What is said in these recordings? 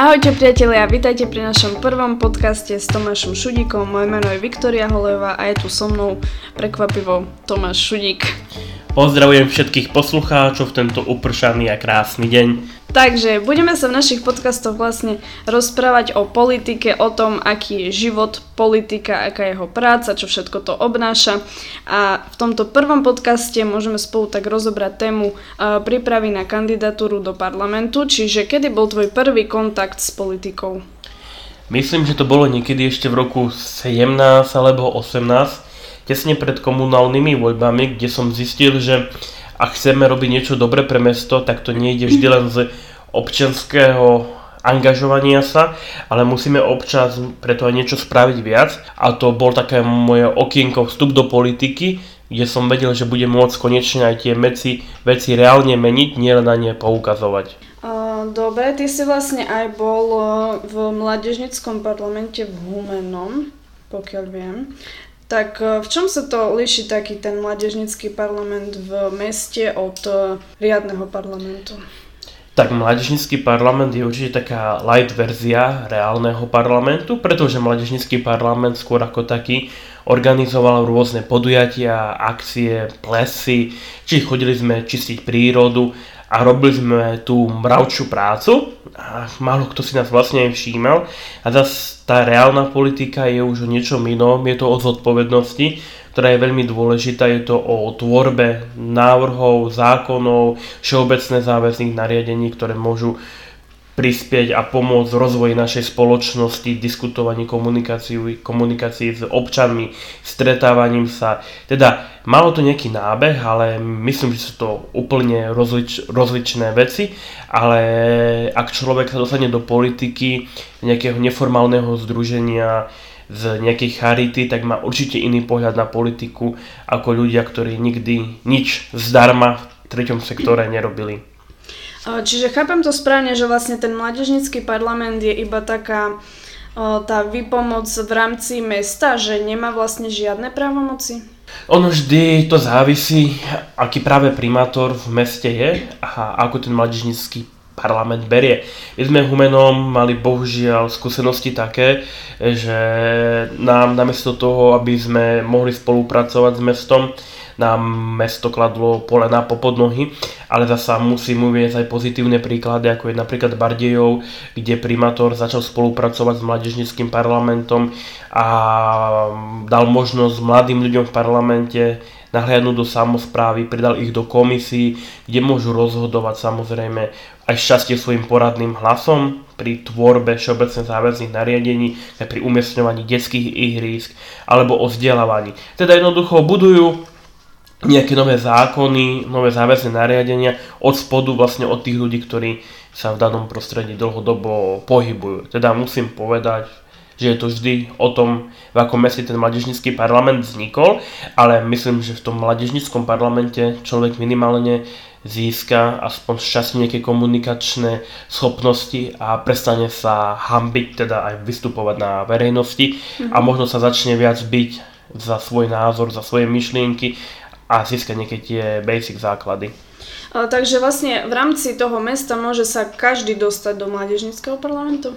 Ahojte priatelia, vítajte pri našom prvom podcaste s Tomášom Šudíkom. Moje meno je Viktoria Holeva a je tu so mnou prekvapivo Tomáš Šudík. Pozdravujem všetkých poslucháčov v tento upršaný a krásny deň. Takže budeme sa v našich podcastoch vlastne rozprávať o politike, o tom, aký je život politika, aká je jeho práca, čo všetko to obnáša. A v tomto prvom podcaste môžeme spolu tak rozobrať tému prípravy na kandidatúru do parlamentu, čiže kedy bol tvoj prvý kontakt s politikou? Myslím, že to bolo niekedy ešte v roku 17 alebo 18, tesne pred komunálnymi voľbami, kde som zistil, že ak chceme robiť niečo dobre pre mesto, tak to nejde vždy len z občianského angažovania sa, ale musíme občas preto aj niečo spraviť viac a to bol také moje okienko vstup do politiky, kde som vedel, že budem môcť konečne aj tie veci, veci reálne meniť, nielen na ne poukazovať. Dobre, ty si vlastne aj bol v mládežnickom parlamente v Humenom, pokiaľ viem. Tak e, v čom sa to líši taký ten mládežnický parlament v meste od e, riadneho parlamentu? Tak mládežnický parlament je určite taká light verzia reálneho parlamentu, pretože mládežnický parlament skôr ako taký organizoval rôzne podujatia, akcie, plesy, či chodili sme čistiť prírodu a robili sme tú mravčiu prácu a málo kto si nás vlastne aj všímal. A zase tá reálna politika je už o niečom inom, je to o zodpovednosti, ktorá je veľmi dôležitá, je to o tvorbe návrhov, zákonov, všeobecné záväzných nariadení, ktoré môžu prispieť a pomôcť v rozvoji našej spoločnosti, diskutovaní, komunikácii, komunikácii s občanmi, stretávaním sa. Teda malo to nejaký nábeh, ale myslím, že sú to úplne rozlič, rozličné veci, ale ak človek sa dostane do politiky, nejakého neformálneho združenia, z nejakej charity, tak má určite iný pohľad na politiku ako ľudia, ktorí nikdy nič zdarma v treťom sektore nerobili. Čiže chápem to správne, že vlastne ten mládežnický parlament je iba taká tá výpomoc v rámci mesta, že nemá vlastne žiadne právomoci? Ono vždy to závisí, aký práve primátor v meste je a ako ten mládežnický parlament berie. My sme Humenom mali bohužiaľ skúsenosti také, že nám namiesto toho, aby sme mohli spolupracovať s mestom, nám mesto kladlo polena po podnohy, ale zasa musím uvieť aj pozitívne príklady, ako je napríklad Bardejov, kde primátor začal spolupracovať s mládežnickým parlamentom a dal možnosť mladým ľuďom v parlamente nahliadnúť do samozprávy, pridal ich do komisí, kde môžu rozhodovať samozrejme aj šťastie svojim poradným hlasom pri tvorbe všeobecne záväzných nariadení, aj pri umiestňovaní detských ihrísk alebo o vzdelávaní. Teda jednoducho budujú nejaké nové zákony, nové záväzné nariadenia od spodu vlastne od tých ľudí, ktorí sa v danom prostredí dlhodobo pohybujú. Teda musím povedať, že je to vždy o tom, v akom meste ten mladežnický parlament vznikol, ale myslím, že v tom mladežnickom parlamente človek minimálne získa aspoň šťastne nejaké komunikačné schopnosti a prestane sa hambiť, teda aj vystupovať na verejnosti a mhm. možno sa začne viac byť za svoj názor, za svoje myšlienky a získať nejaké tie basic základy. Takže vlastne v rámci toho mesta môže sa každý dostať do mládežnického parlamentu?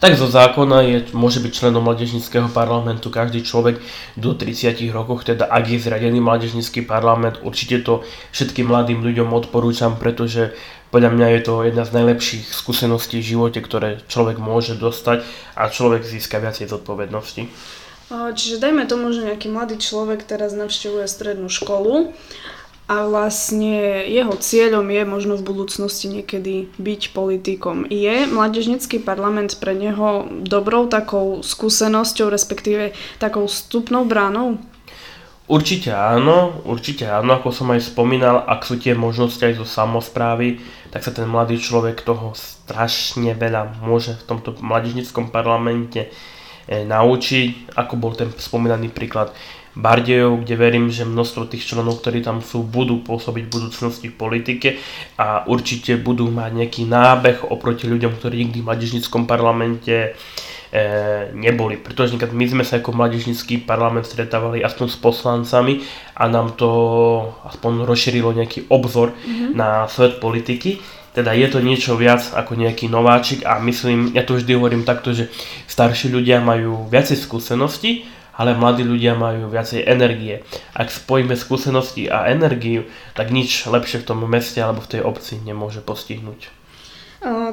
Tak zo zákona je, môže byť členom mládežnického parlamentu každý človek do 30 rokov, teda ak je zradený mládežnický parlament, určite to všetkým mladým ľuďom odporúčam, pretože podľa mňa je to jedna z najlepších skúseností v živote, ktoré človek môže dostať a človek získa viacej zodpovednosti. Čiže dajme tomu, že nejaký mladý človek teraz navštevuje strednú školu a vlastne jeho cieľom je možno v budúcnosti niekedy byť politikom. Je mládežnický parlament pre neho dobrou takou skúsenosťou, respektíve takou vstupnou bránou? Určite áno, určite áno, ako som aj spomínal, ak sú tie možnosti aj zo samozprávy, tak sa ten mladý človek toho strašne veľa môže v tomto mládežnickom parlamente naučiť, ako bol ten spomínaný príklad Bardejov, kde verím, že množstvo tých členov, ktorí tam sú, budú pôsobiť v budúcnosti v politike a určite budú mať nejaký nábeh oproti ľuďom, ktorí nikdy v mladížnickom parlamente e, neboli. Pretože my sme sa ako mladížnický parlament stretávali aspoň s poslancami a nám to aspoň rozšírilo nejaký obzor mm-hmm. na svet politiky teda je to niečo viac ako nejaký nováčik a myslím, ja to vždy hovorím takto, že starší ľudia majú viacej skúseností, ale mladí ľudia majú viacej energie. Ak spojíme skúsenosti a energiu, tak nič lepšie v tom meste alebo v tej obci nemôže postihnúť.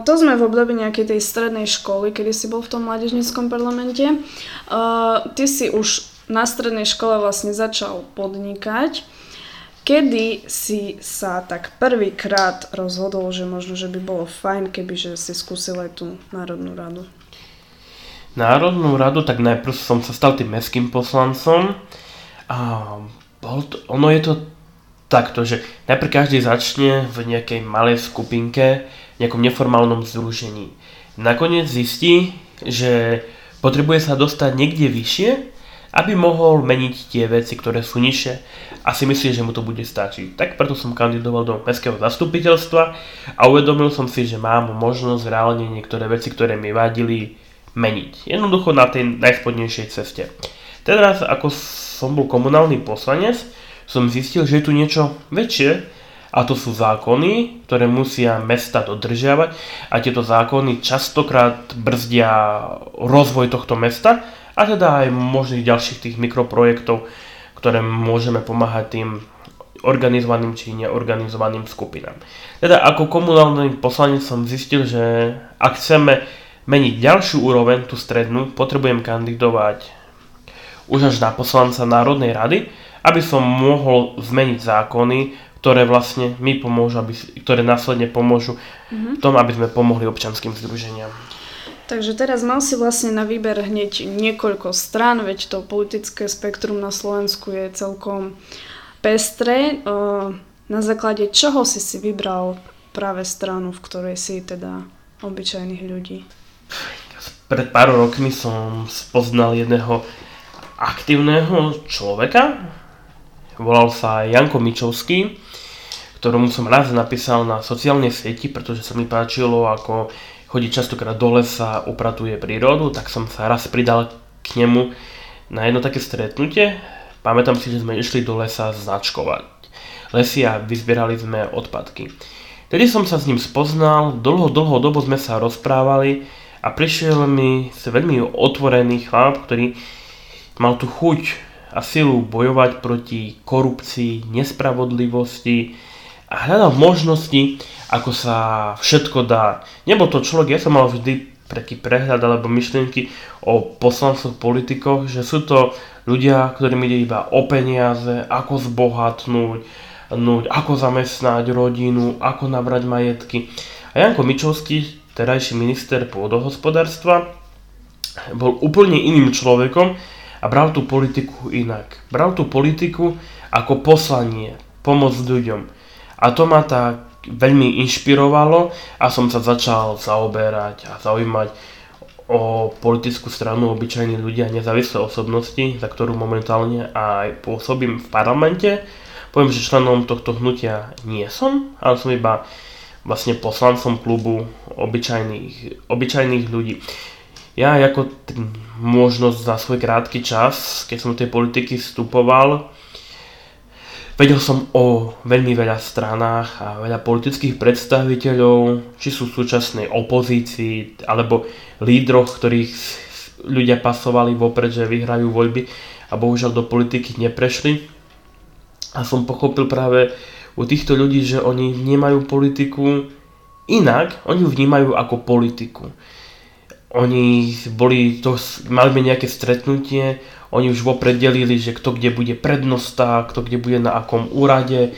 To sme v období nejakej tej strednej školy, kedy si bol v tom mládežníckom parlamente. Ty si už na strednej škole vlastne začal podnikať. Kedy si sa tak prvýkrát rozhodol, že možno, že by bolo fajn, keby že si skúsil aj tú Národnú radu? Národnú radu, tak najprv som sa stal tým mestským poslancom a bol to, ono je to takto, že najprv každý začne v nejakej malej skupinke, nejakom neformálnom združení. Nakoniec zistí, že potrebuje sa dostať niekde vyššie, aby mohol meniť tie veci, ktoré sú nižšie a si myslí, že mu to bude stačiť. Tak preto som kandidoval do mestského zastupiteľstva a uvedomil som si, že mám možnosť reálne niektoré veci, ktoré mi vadili, meniť. Jednoducho na tej najspodnejšej ceste. Teraz, ako som bol komunálny poslanec, som zistil, že je tu niečo väčšie a to sú zákony, ktoré musia mesta dodržiavať a tieto zákony častokrát brzdia rozvoj tohto mesta a teda aj možných ďalších tých mikroprojektov, ktoré môžeme pomáhať tým organizovaným či neorganizovaným skupinám. Teda ako komunálny poslanec som zistil, že ak chceme meniť ďalšiu úroveň, tú strednú, potrebujem kandidovať už až na poslanca Národnej rady, aby som mohol zmeniť zákony, ktoré vlastne mi pomôžu, aby, ktoré následne pomôžu mm-hmm. v tom, aby sme pomohli občanským združeniam. Takže teraz mal si vlastne na výber hneď niekoľko strán, veď to politické spektrum na Slovensku je celkom pestré. Na základe čoho si si vybral práve stranu, v ktorej si teda obyčajných ľudí? Pred pár rokmi som spoznal jedného aktívneho človeka, volal sa Janko Mičovský, ktorému som raz napísal na sociálnej sieti, pretože sa mi páčilo, ako chodí častokrát do lesa, upratuje prírodu, tak som sa raz pridal k nemu na jedno také stretnutie. Pamätám si, že sme išli do lesa značkovať lesy a vyzbierali sme odpadky. Tedy som sa s ním spoznal, dlho, dlho dobu sme sa rozprávali a prišiel mi veľmi otvorený chlap, ktorý mal tú chuť a silu bojovať proti korupcii, nespravodlivosti a hľadal možnosti, ako sa všetko dá. Nebol to človek, ja som mal vždy taký prehľad alebo myšlienky o poslancoch, politikoch, že sú to ľudia, ktorým ide iba o peniaze, ako zbohatnúť, ako zamestnať rodinu, ako nabrať majetky. A Janko Mičovský terajší minister pôdohospodárstva, bol úplne iným človekom a bral tú politiku inak. Bral tú politiku ako poslanie, pomoc ľuďom. A to ma tak veľmi inšpirovalo a som sa začal zaoberať a zaujímať o politickú stranu obyčajní ľudia, nezávislé osobnosti, za ktorú momentálne aj pôsobím v parlamente. Poviem, že členom tohto hnutia nie som, ale som iba vlastne poslancom klubu obyčajných, obyčajných ľudí. Ja ako t- možnosť za svoj krátky čas, keď som do tej politiky vstupoval, vedel som o veľmi veľa stranách a veľa politických predstaviteľov, či sú súčasnej opozícii, alebo lídroch, ktorých ľudia pasovali vopred, že vyhrajú voľby a bohužiaľ do politiky neprešli. A som pochopil práve u týchto ľudí, že oni vnímajú politiku inak, oni ju vnímajú ako politiku. Oni boli, to, mali nejaké stretnutie, oni už vopred delili, že kto kde bude prednosta, kto kde bude na akom úrade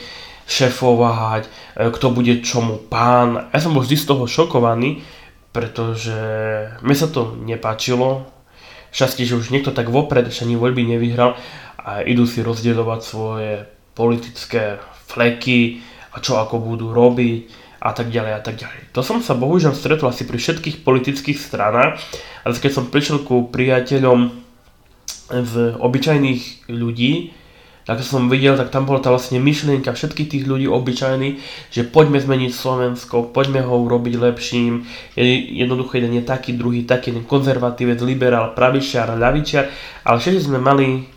šefovať, e, kto bude čomu pán. Ja som bol vždy z toho šokovaný, pretože mne sa to nepáčilo. Šťastie, že už niekto tak vopred, že ani voľby nevyhral a idú si rozdielovať svoje politické fleky a čo ako budú robiť a tak ďalej a tak ďalej. To som sa bohužiaľ stretol asi pri všetkých politických stranách, ale keď som prišiel ku priateľom z obyčajných ľudí, tak som videl, tak tam bola tá vlastne myšlienka všetkých tých ľudí obyčajných, že poďme zmeniť Slovensko, poďme ho urobiť lepším. Jednoducho jeden je taký, druhý taký, jeden konzervatívec, liberál, pravičiar, ľavičiar, ale všetci sme mali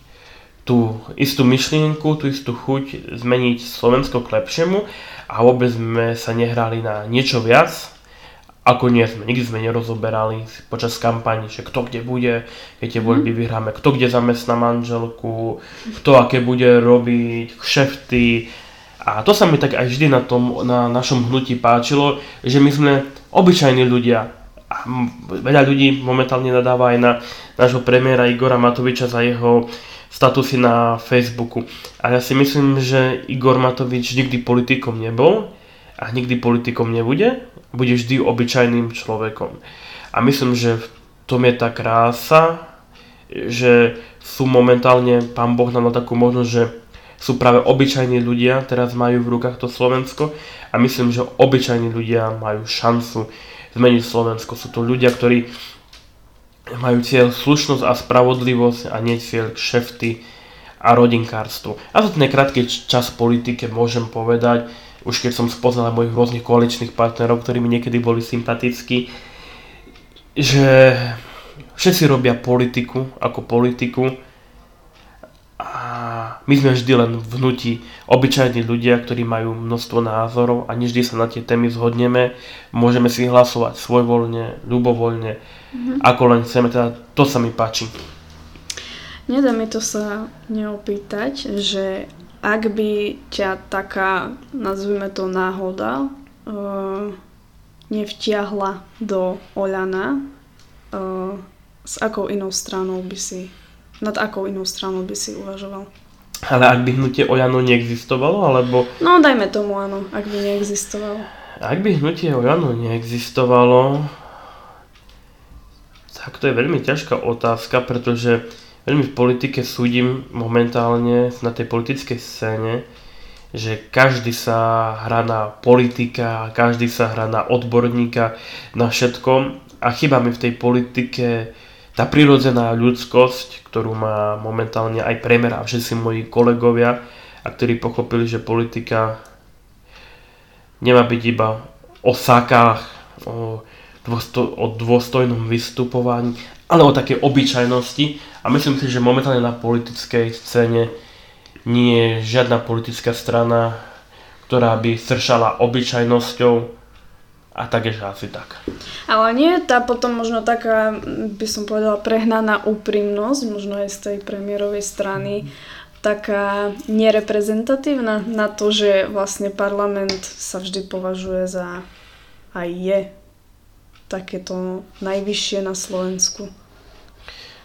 tú istú myšlienku, tú istú chuť zmeniť Slovensko k lepšiemu a vôbec sme sa nehrali na niečo viac, ako nie sme. Nikdy sme nerozoberali počas kampani, že kto kde bude, keď tie voľby mhm. vyhráme, kto kde zamestná manželku, kto aké bude robiť, kšefty. A to sa mi tak aj vždy na, tom, na našom hnutí páčilo, že my sme obyčajní ľudia, veľa ľudí momentálne nadáva aj na nášho premiéra Igora Matoviča za jeho statusy na Facebooku. A ja si myslím, že Igor Matovič nikdy politikom nebol a nikdy politikom nebude. Bude vždy obyčajným človekom. A myslím, že v tom je tá krása, že sú momentálne, pán Boh nám takú možnosť, že sú práve obyčajní ľudia, teraz majú v rukách to Slovensko a myslím, že obyčajní ľudia majú šancu zmeniť Slovensko. Sú to ľudia, ktorí majú cieľ slušnosť a spravodlivosť a nie cieľ šefty a rodinkárstvo. A za ten krátky čas politike môžem povedať, už keď som spoznal mojich rôznych koaličných partnerov, ktorí mi niekedy boli sympatickí, že všetci robia politiku ako politiku my sme vždy len v hnutí obyčajní ľudia, ktorí majú množstvo názorov a nevždy sa na tie témy zhodneme. Môžeme si hlasovať svojvoľne, ľubovoľne, mm-hmm. ako len chceme. Teda to sa mi páči. Nedá mi to sa neopýtať, že ak by ťa taká, nazvime to náhoda, uh, nevtiahla do Oľana, uh, s akou inou stranou by si, nad akou inou stranou by si uvažoval? Ale ak by hnutie Oľano neexistovalo, alebo... No dajme tomu áno, ak by neexistovalo. Ak by hnutie Oľano neexistovalo, tak to je veľmi ťažká otázka, pretože veľmi v politike súdim momentálne na tej politickej scéne, že každý sa hrá na politika, každý sa hrá na odborníka, na všetko. A chyba mi v tej politike tá prirodzená ľudskosť, ktorú má momentálne aj premer a všetci moji kolegovia, a ktorí pochopili, že politika nemá byť iba o sakách, o, dôsto, o dôstojnom vystupovaní, ale o takej obyčajnosti. A myslím si, že momentálne na politickej scéne nie je žiadna politická strana, ktorá by sršala obyčajnosťou, a tak je asi tak. Ale nie je tá potom možno taká, by som povedala, prehnaná úprimnosť, možno aj z tej premiérovej strany, taká nereprezentatívna na to, že vlastne parlament sa vždy považuje za aj je takéto najvyššie na Slovensku.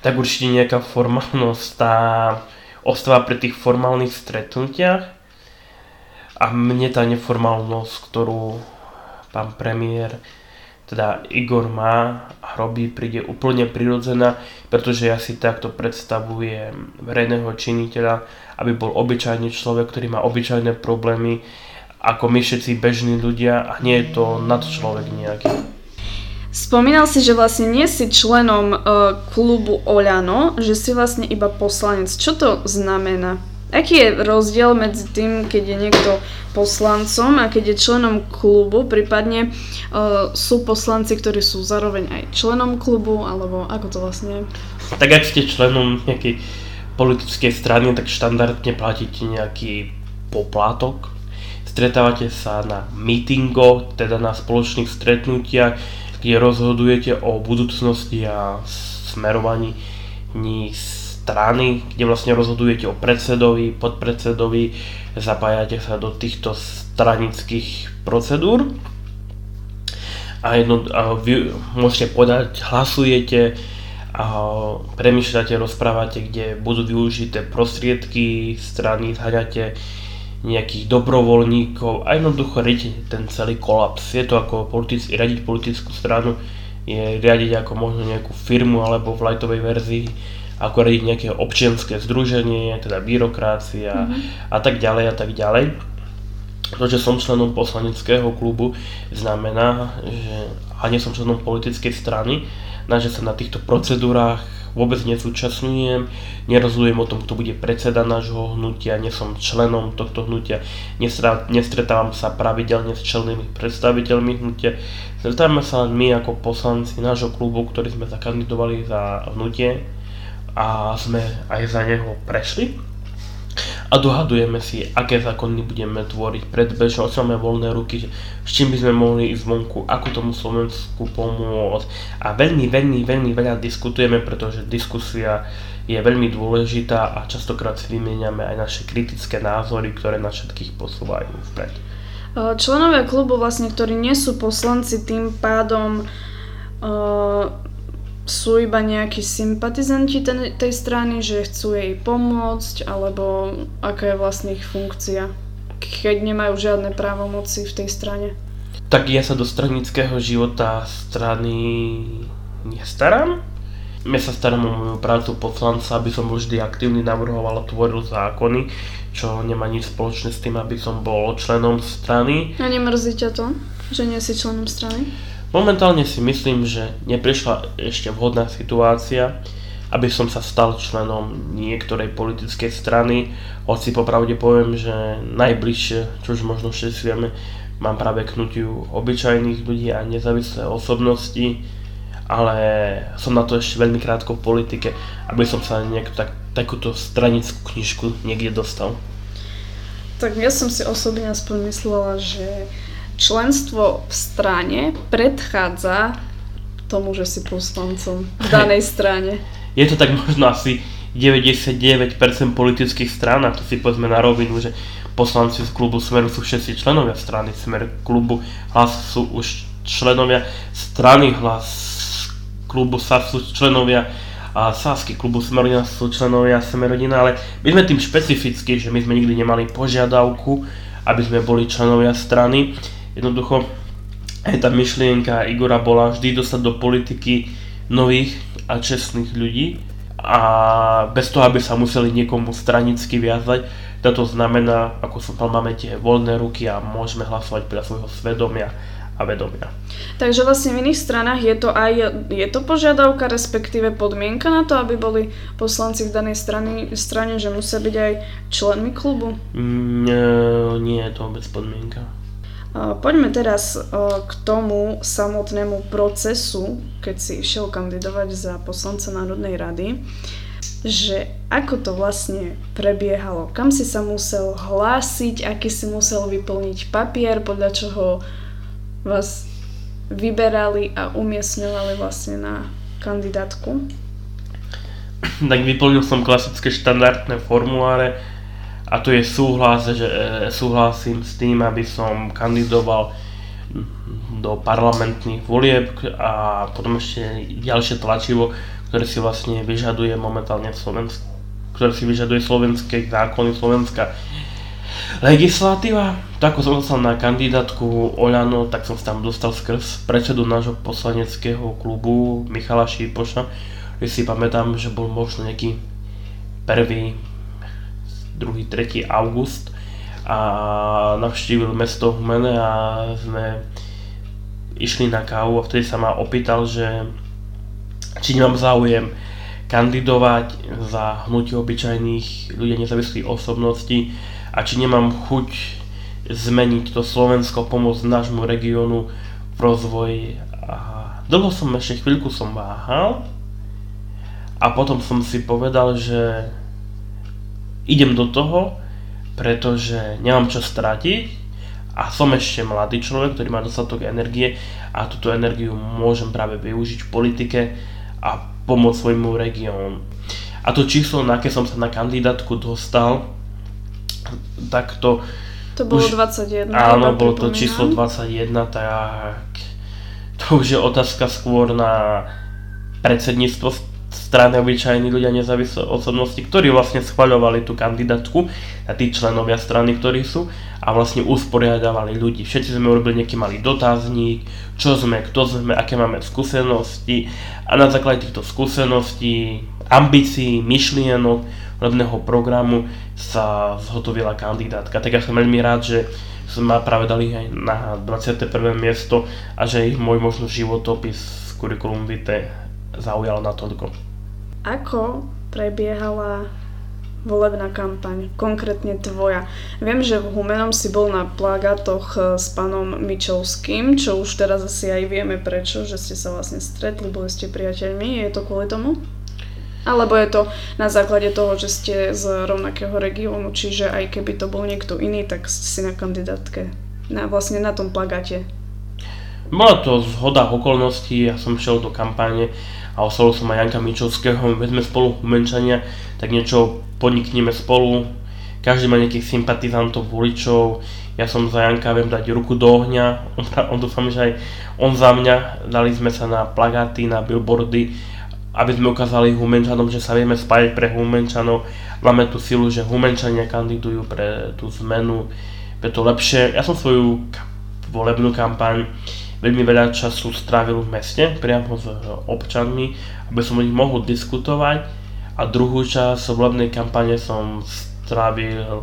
Tak určite nejaká formálnosť tá ostáva pri tých formálnych stretnutiach a mne tá neformálnosť, ktorú pán premiér, teda Igor má a robí, príde úplne prirodzená, pretože ja si takto predstavujem verejného činiteľa, aby bol obyčajný človek, ktorý má obyčajné problémy, ako my všetci bežní ľudia a nie je to nad človek nejaký. Spomínal si, že vlastne nie si členom uh, klubu Oľano, že si vlastne iba poslanec. Čo to znamená? Aký je rozdiel medzi tým, keď je niekto poslancom a keď je členom klubu, prípadne uh, sú poslanci, ktorí sú zároveň aj členom klubu, alebo ako to vlastne je? Tak ak ste členom nejakej politickej strany, tak štandardne platíte nejaký poplatok. Stretávate sa na mítingoch, teda na spoločných stretnutiach, kde rozhodujete o budúcnosti a smerovaní strany, kde vlastne rozhodujete o predsedovi, podpredsedovi, zapájate sa do týchto stranických procedúr. A, jedno, a vy môžete podať, hlasujete, a premýšľate, rozprávate, kde budú využité prostriedky strany, zhaďate nejakých dobrovoľníkov a jednoducho riadiť ten celý kolaps. Je to ako politic, riadiť politickú stranu, je riadiť ako možno nejakú firmu alebo v lightovej verzii ako radiť nejaké občianské združenie, teda byrokracia mm-hmm. a tak ďalej a tak ďalej. To, že som členom poslaneckého klubu, znamená, že a nie som členom politickej strany, na že sa na týchto procedúrach vôbec nezúčastňujem, nerozhodujem o tom, kto bude predseda nášho hnutia, nie som členom tohto hnutia, nestretávam sa pravidelne s čelnými predstaviteľmi hnutia, stretávame sa len my ako poslanci nášho klubu, ktorí sme zakandidovali za hnutie a sme aj za neho prešli. A dohadujeme si, aké zákony budeme tvoriť predbežne, máme voľné ruky, s čím by sme mohli ísť vonku, ako tomu Slovensku pomôcť. A veľmi, veľmi, veľmi veľa diskutujeme, pretože diskusia je veľmi dôležitá a častokrát si vymieňame aj naše kritické názory, ktoré nás všetkých posúvajú vpred. Členovia klubu, vlastne, ktorí nie sú poslanci, tým pádom sú iba nejakí sympatizanti ten, tej strany, že chcú jej pomôcť, alebo aká je vlastne ich funkcia, keď nemajú žiadne právomoci v tej strane? Tak ja sa do stranického života strany nestaram. Ja sa starám o moju prácu poslanca, aby som bol vždy aktívny, navrhoval a tvoril zákony, čo nemá nič spoločné s tým, aby som bol členom strany. A nemrzí ťa to, že nie si členom strany? Momentálne si myslím, že neprišla ešte vhodná situácia, aby som sa stal členom niektorej politickej strany, hoci popravde poviem, že najbližšie, čo už možno všetci vieme, mám práve k hnutiu obyčajných ľudí a nezávislé osobnosti, ale som na to ešte veľmi krátko v politike, aby som sa nejak tak, takúto stranickú knižku niekde dostal. Tak ja som si osobne aspoň myslela, že členstvo v strane predchádza tomu, že si poslancom v danej strane. Je to tak možno asi 99% politických strán, a to si povedzme na rovinu, že poslanci z klubu Smeru sú všetci členovia strany Smer. Klubu Hlas sú už členovia strany Hlas. Klubu SAS sú členovia a Sásky klubu Smerodina sú členovia Smerodina, ale my sme tým špecificky, že my sme nikdy nemali požiadavku, aby sme boli členovia strany Jednoducho aj tá myšlienka Igora bola vždy dostať do politiky nových a čestných ľudí a bez toho, aby sa museli niekomu stranicky viazať. To znamená, ako som povedal, máme tie voľné ruky a môžeme hlasovať podľa svojho svedomia a vedomia. Takže vlastne v iných stranách je to aj je to požiadavka, respektíve podmienka na to, aby boli poslanci v danej strane, strane že musia byť aj členmi klubu? Mm, nie, nie je to vôbec podmienka. Poďme teraz k tomu samotnému procesu, keď si išiel kandidovať za poslanca Národnej rady, že ako to vlastne prebiehalo, kam si sa musel hlásiť, aký si musel vyplniť papier, podľa čoho vás vyberali a umiestňovali vlastne na kandidátku? Tak vyplnil som klasické štandardné formuláre, a to je súhlas, že e, súhlasím s tým, aby som kandidoval do parlamentných volieb a potom ešte ďalšie tlačivo, ktoré si vlastne vyžaduje momentálne Slovensko, ktoré si vyžaduje slovenské zákony, slovenská legislatíva. Tak ako som dostal na kandidátku Oľano, tak som sa tam dostal skrz predsedu nášho poslaneckého klubu Michala Šípoša, kde si pamätám, že bol možno nejaký prvý 2. 3. august a navštívil mesto Humene a sme išli na kávu a vtedy sa ma opýtal, že či nemám záujem kandidovať za hnutie obyčajných ľudí nezávislých osobností a či nemám chuť zmeniť to Slovensko, pomôcť nášmu regiónu v rozvoji. A dlho som ešte chvíľku som váhal a potom som si povedal, že idem do toho, pretože nemám čo stratiť a som ešte mladý človek, ktorý má dostatok energie a túto energiu môžem práve využiť v politike a pomôcť svojmu regiónu. A to číslo, na aké som sa na kandidátku dostal, tak to... To bolo už, 21. Áno, bolo to číslo 21, tak to už je otázka skôr na predsedníctvo strany obyčajní ľudia nezávislé osobnosti, ktorí vlastne schvaľovali tú kandidátku a tí členovia strany, ktorí sú a vlastne usporiadavali ľudí. Všetci sme urobili nejaký malý dotazník, čo sme, kto sme, aké máme skúsenosti a na základe týchto skúseností, ambícií, myšlienok, rodného programu sa zhotovila kandidátka. Tak ja som veľmi rád, že sme ma práve dali aj na 21. miesto a že ich môj možno životopis kurikulum vitae zaujal natoľko. Ako prebiehala volebná kampaň, konkrétne tvoja. Viem, že v Humenom si bol na plagátoch eh, s pánom Mičovským, čo už teraz asi aj vieme prečo, že ste sa vlastne stretli, boli ste priateľmi. Je to kvôli tomu? Alebo je to na základe toho, že ste z rovnakého regiónu, čiže aj keby to bol niekto iný, tak si na kandidátke, na, vlastne na tom plagáte. Bola to zhoda okolností, ja som šiel do kampáne a oslovil som aj Janka Mičovského, sme spolu umenčania, tak niečo podnikneme spolu, každý má nejakých sympatizantov, voličov, ja som za Janka, viem dať ruku do ohňa, on, on dúfam, že aj on za mňa, dali sme sa na plagáty, na billboardy, aby sme ukázali Humenčanom, že sa vieme spájať pre Humenčanov. Máme tú silu, že Humenčania kandidujú pre tú zmenu, pre to lepšie. Ja som svoju volebnú kampaň veľmi veľa času strávil v meste, priamo s občanmi, aby som o nich mohol diskutovať. A druhú časť volebnej kampane som strávil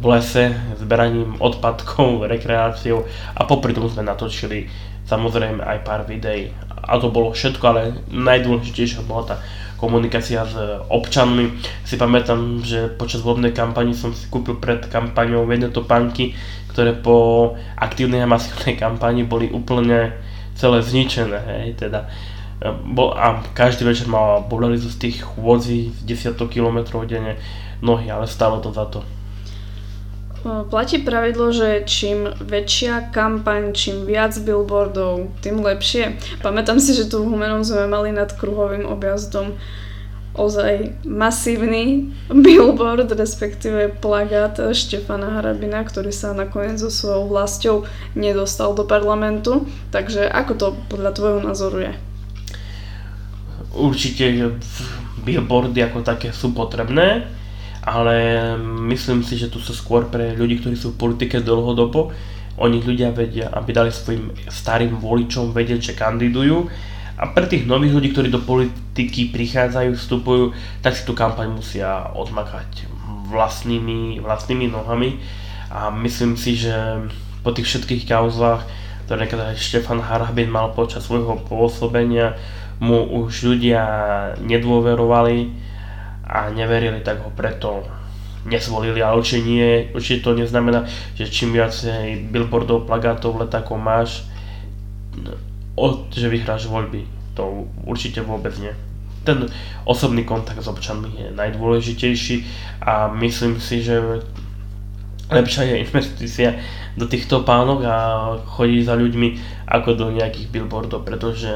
v lese zberaním odpadkov, rekreáciou a popri tom sme natočili samozrejme aj pár videí a to bolo všetko, ale najdôležitejšia bola tá komunikácia s občanmi. Si pamätám, že počas voľbnej kampani som si kúpil pred kampaňou jedné topánky, ktoré po aktívnej a masívnej kampani boli úplne celé zničené. Hej, teda, e, bol, a každý večer mal boleli z tých chôdzí z 10 km denne nohy, ale stalo to za to. Platí pravidlo, že čím väčšia kampaň, čím viac billboardov, tým lepšie. Pamätám si, že tu v Humenom sme mali nad kruhovým objazdom ozaj masívny billboard, respektíve plagát Štefana Harabina, ktorý sa nakoniec so svojou vlastou nedostal do parlamentu. Takže ako to podľa tvojho názoru je? Určite billboardy ako také sú potrebné ale myslím si, že tu sú skôr pre ľudí, ktorí sú v politike dlhodobo. Oni ľudia vedia, aby dali svojim starým voličom vedieť, že kandidujú. A pre tých nových ľudí, ktorí do politiky prichádzajú, vstupujú, tak si tú kampaň musia odmakať vlastnými, vlastnými nohami. A myslím si, že po tých všetkých kauzách, ktoré aj Štefan Harabin mal počas svojho pôsobenia, mu už ľudia nedôverovali a neverili, tak ho preto nezvolili, ale určite nie, určite to neznamená, že čím viacej billboardov, plagátov, letákov máš, od, že vyhráš voľby. To určite vôbec nie. Ten osobný kontakt s občanmi je najdôležitejší a myslím si, že lepšia je investícia do týchto pánok a chodí za ľuďmi ako do nejakých billboardov, pretože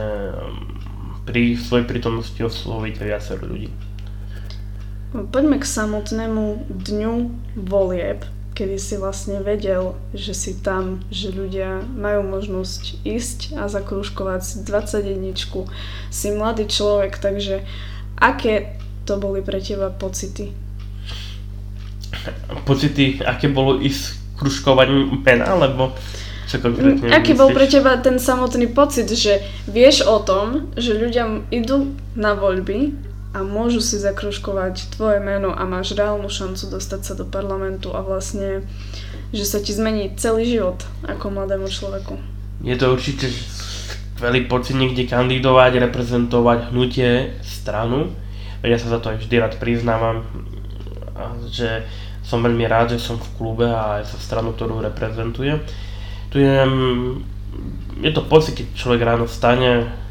pri svojej prítomnosti oslovíte viacero ľudí. Poďme k samotnému dňu volieb, kedy si vlastne vedel, že si tam, že ľudia majú možnosť ísť a zakrúškovať si 21. Si mladý človek, takže aké to boli pre teba pocity? Pocity, aké bolo ísť kružkovať mena, alebo čo konkrétne Aký myslíš? bol pre teba ten samotný pocit, že vieš o tom, že ľudia idú na voľby a môžu si zakružkovať tvoje meno a máš reálnu šancu dostať sa do parlamentu a vlastne, že sa ti zmení celý život ako mladému človeku. Je to určite skvelý pocit niekde kandidovať, reprezentovať hnutie, stranu. Ja sa za to aj vždy rád priznávam, že som veľmi rád, že som v klube a aj za stranu, ktorú reprezentujem. Tu je, je to pocit, keď človek ráno vstane, a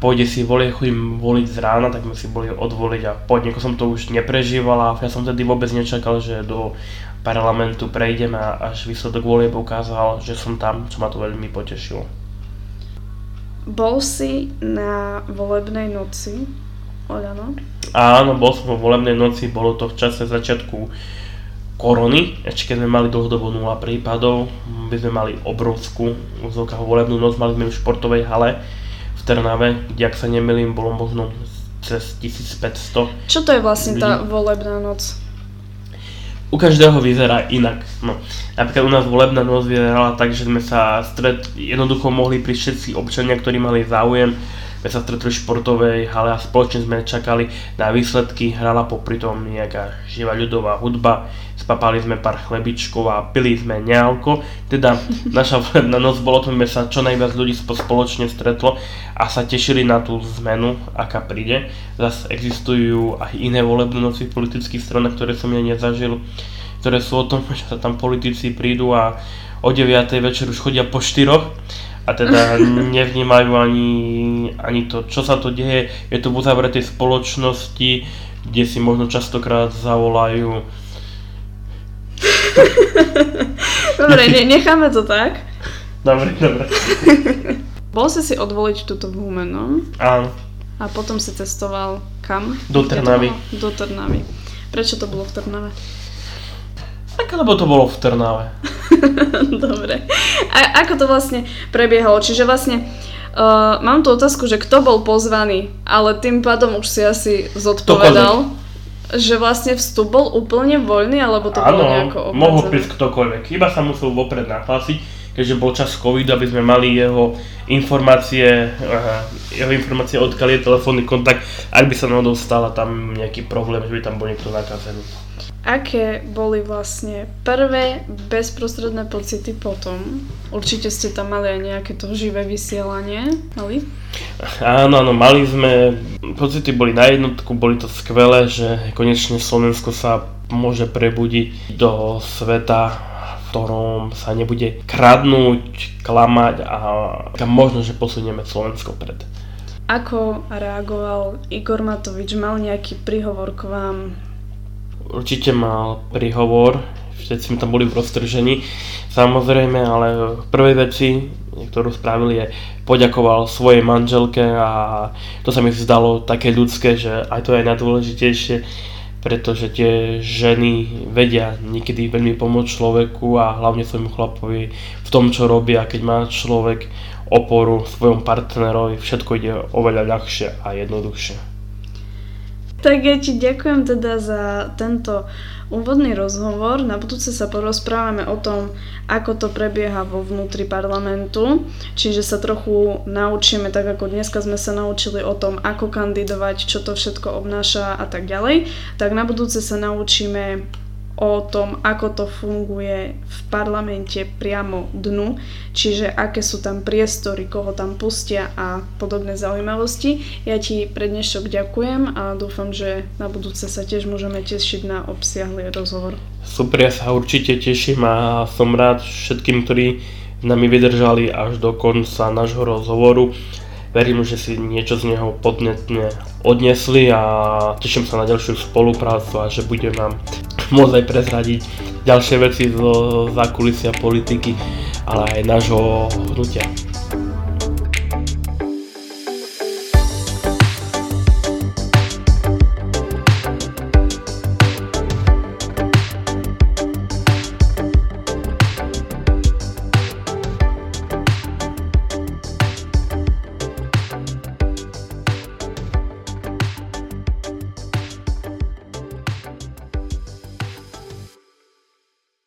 pôjde si voliť, chodím voliť z rána, tak sme si boli odvoliť a nejako som to už neprežíval a ja som tedy vôbec nečakal, že do parlamentu prejdem a až výsledok volieb ukázal, že som tam, čo ma to veľmi potešilo. Bol si na volebnej noci Oľano? Áno, bol som vo volebnej noci, bolo to v čase začiatku korony, ešte keď sme mali dlhodobo 0 prípadov, by sme mali obrovskú volebnú noc, mali sme v športovej hale, Trnave, kde ak sa nemilím, bolo možno cez 1500. Čo to je vlastne ľudí. tá volebná noc? U každého vyzerá inak. No. Napríklad u nás volebná noc vyzerala tak, že sme sa stret, jednoducho mohli prísť všetci občania, ktorí mali záujem sme sa stretli v športovej hale a spoločne sme čakali na výsledky, hrala popri tom nejaká živá ľudová hudba, spapali sme pár chlebičkov a pili sme nealko, teda naša volebná noc bolo to, že sa čo najviac ľudí spoločne stretlo a sa tešili na tú zmenu, aká príde. Zas existujú aj iné volebné noci v politických stranách, ktoré som ja nezažil, ktoré sú o tom, že sa tam politici prídu a o 9. večer už chodia po 4 a teda nevnímajú ani, ani to, čo sa to deje. Je to v uzavretej spoločnosti, kde si možno častokrát zavolajú Dobre, ne, necháme to tak. Dobre, dobre. Bol si si odvoliť túto v Humenom Áno, a potom si cestoval kam? Do Trnavy. Do Trnavy. Prečo to bolo v Trnave? Tak lebo to bolo v Trnave. Dobre. A ako to vlastne prebiehalo? Čiže vlastne uh, mám tu otázku, že kto bol pozvaný, ale tým pádom už si asi zodpovedal, že vlastne vstup bol úplne voľný, alebo to bolo nejako Áno, mohol obmedzené? prísť ktokoľvek. Iba sa musel vopred nahlásiť, keďže bol čas covid aby sme mali jeho informácie, aha, jeho informácie odkiaľ je telefónny kontakt, ak by sa náhodou stala tam nejaký problém, že by tam bol niekto nakazený. Aké boli vlastne prvé bezprostredné pocity potom? Určite ste tam mali aj nejaké to živé vysielanie, mali? Áno, áno, mali sme, pocity boli na jednotku, boli to skvelé, že konečne Slovensko sa môže prebudiť do sveta, ktorom sa nebude kradnúť, klamať a možno, že posunieme Slovensko pred. Ako reagoval Igor Matovič? Mal nejaký príhovor k vám? Určite mal príhovor, všetci sme tam boli v roztržení, samozrejme, ale v prvej veci, ktorú spravili, je poďakoval svojej manželke a to sa mi zdalo také ľudské, že aj to je najdôležitejšie, pretože tie ženy vedia niekedy veľmi pomôcť človeku a hlavne svojmu chlapovi v tom, čo a keď má človek oporu svojom partnerovi, všetko ide oveľa ľahšie a jednoduchšie. Tak ja ti ďakujem teda za tento úvodný rozhovor. Na budúce sa porozprávame o tom, ako to prebieha vo vnútri parlamentu. Čiže sa trochu naučíme, tak ako dneska sme sa naučili o tom, ako kandidovať, čo to všetko obnáša a tak ďalej. Tak na budúce sa naučíme o tom, ako to funguje v parlamente priamo dnu, čiže aké sú tam priestory, koho tam pustia a podobné zaujímavosti. Ja ti pre dnešok ďakujem a dúfam, že na budúce sa tiež môžeme tešiť na obsiahly rozhovor. Super, ja sa určite teším a som rád všetkým, ktorí nami vydržali až do konca nášho rozhovoru. Verím, že si niečo z neho podnetne odnesli a teším sa na ďalšiu spoluprácu a že budem nám môcť aj prezradiť ďalšie veci zo zákulisia politiky, ale aj nášho hnutia.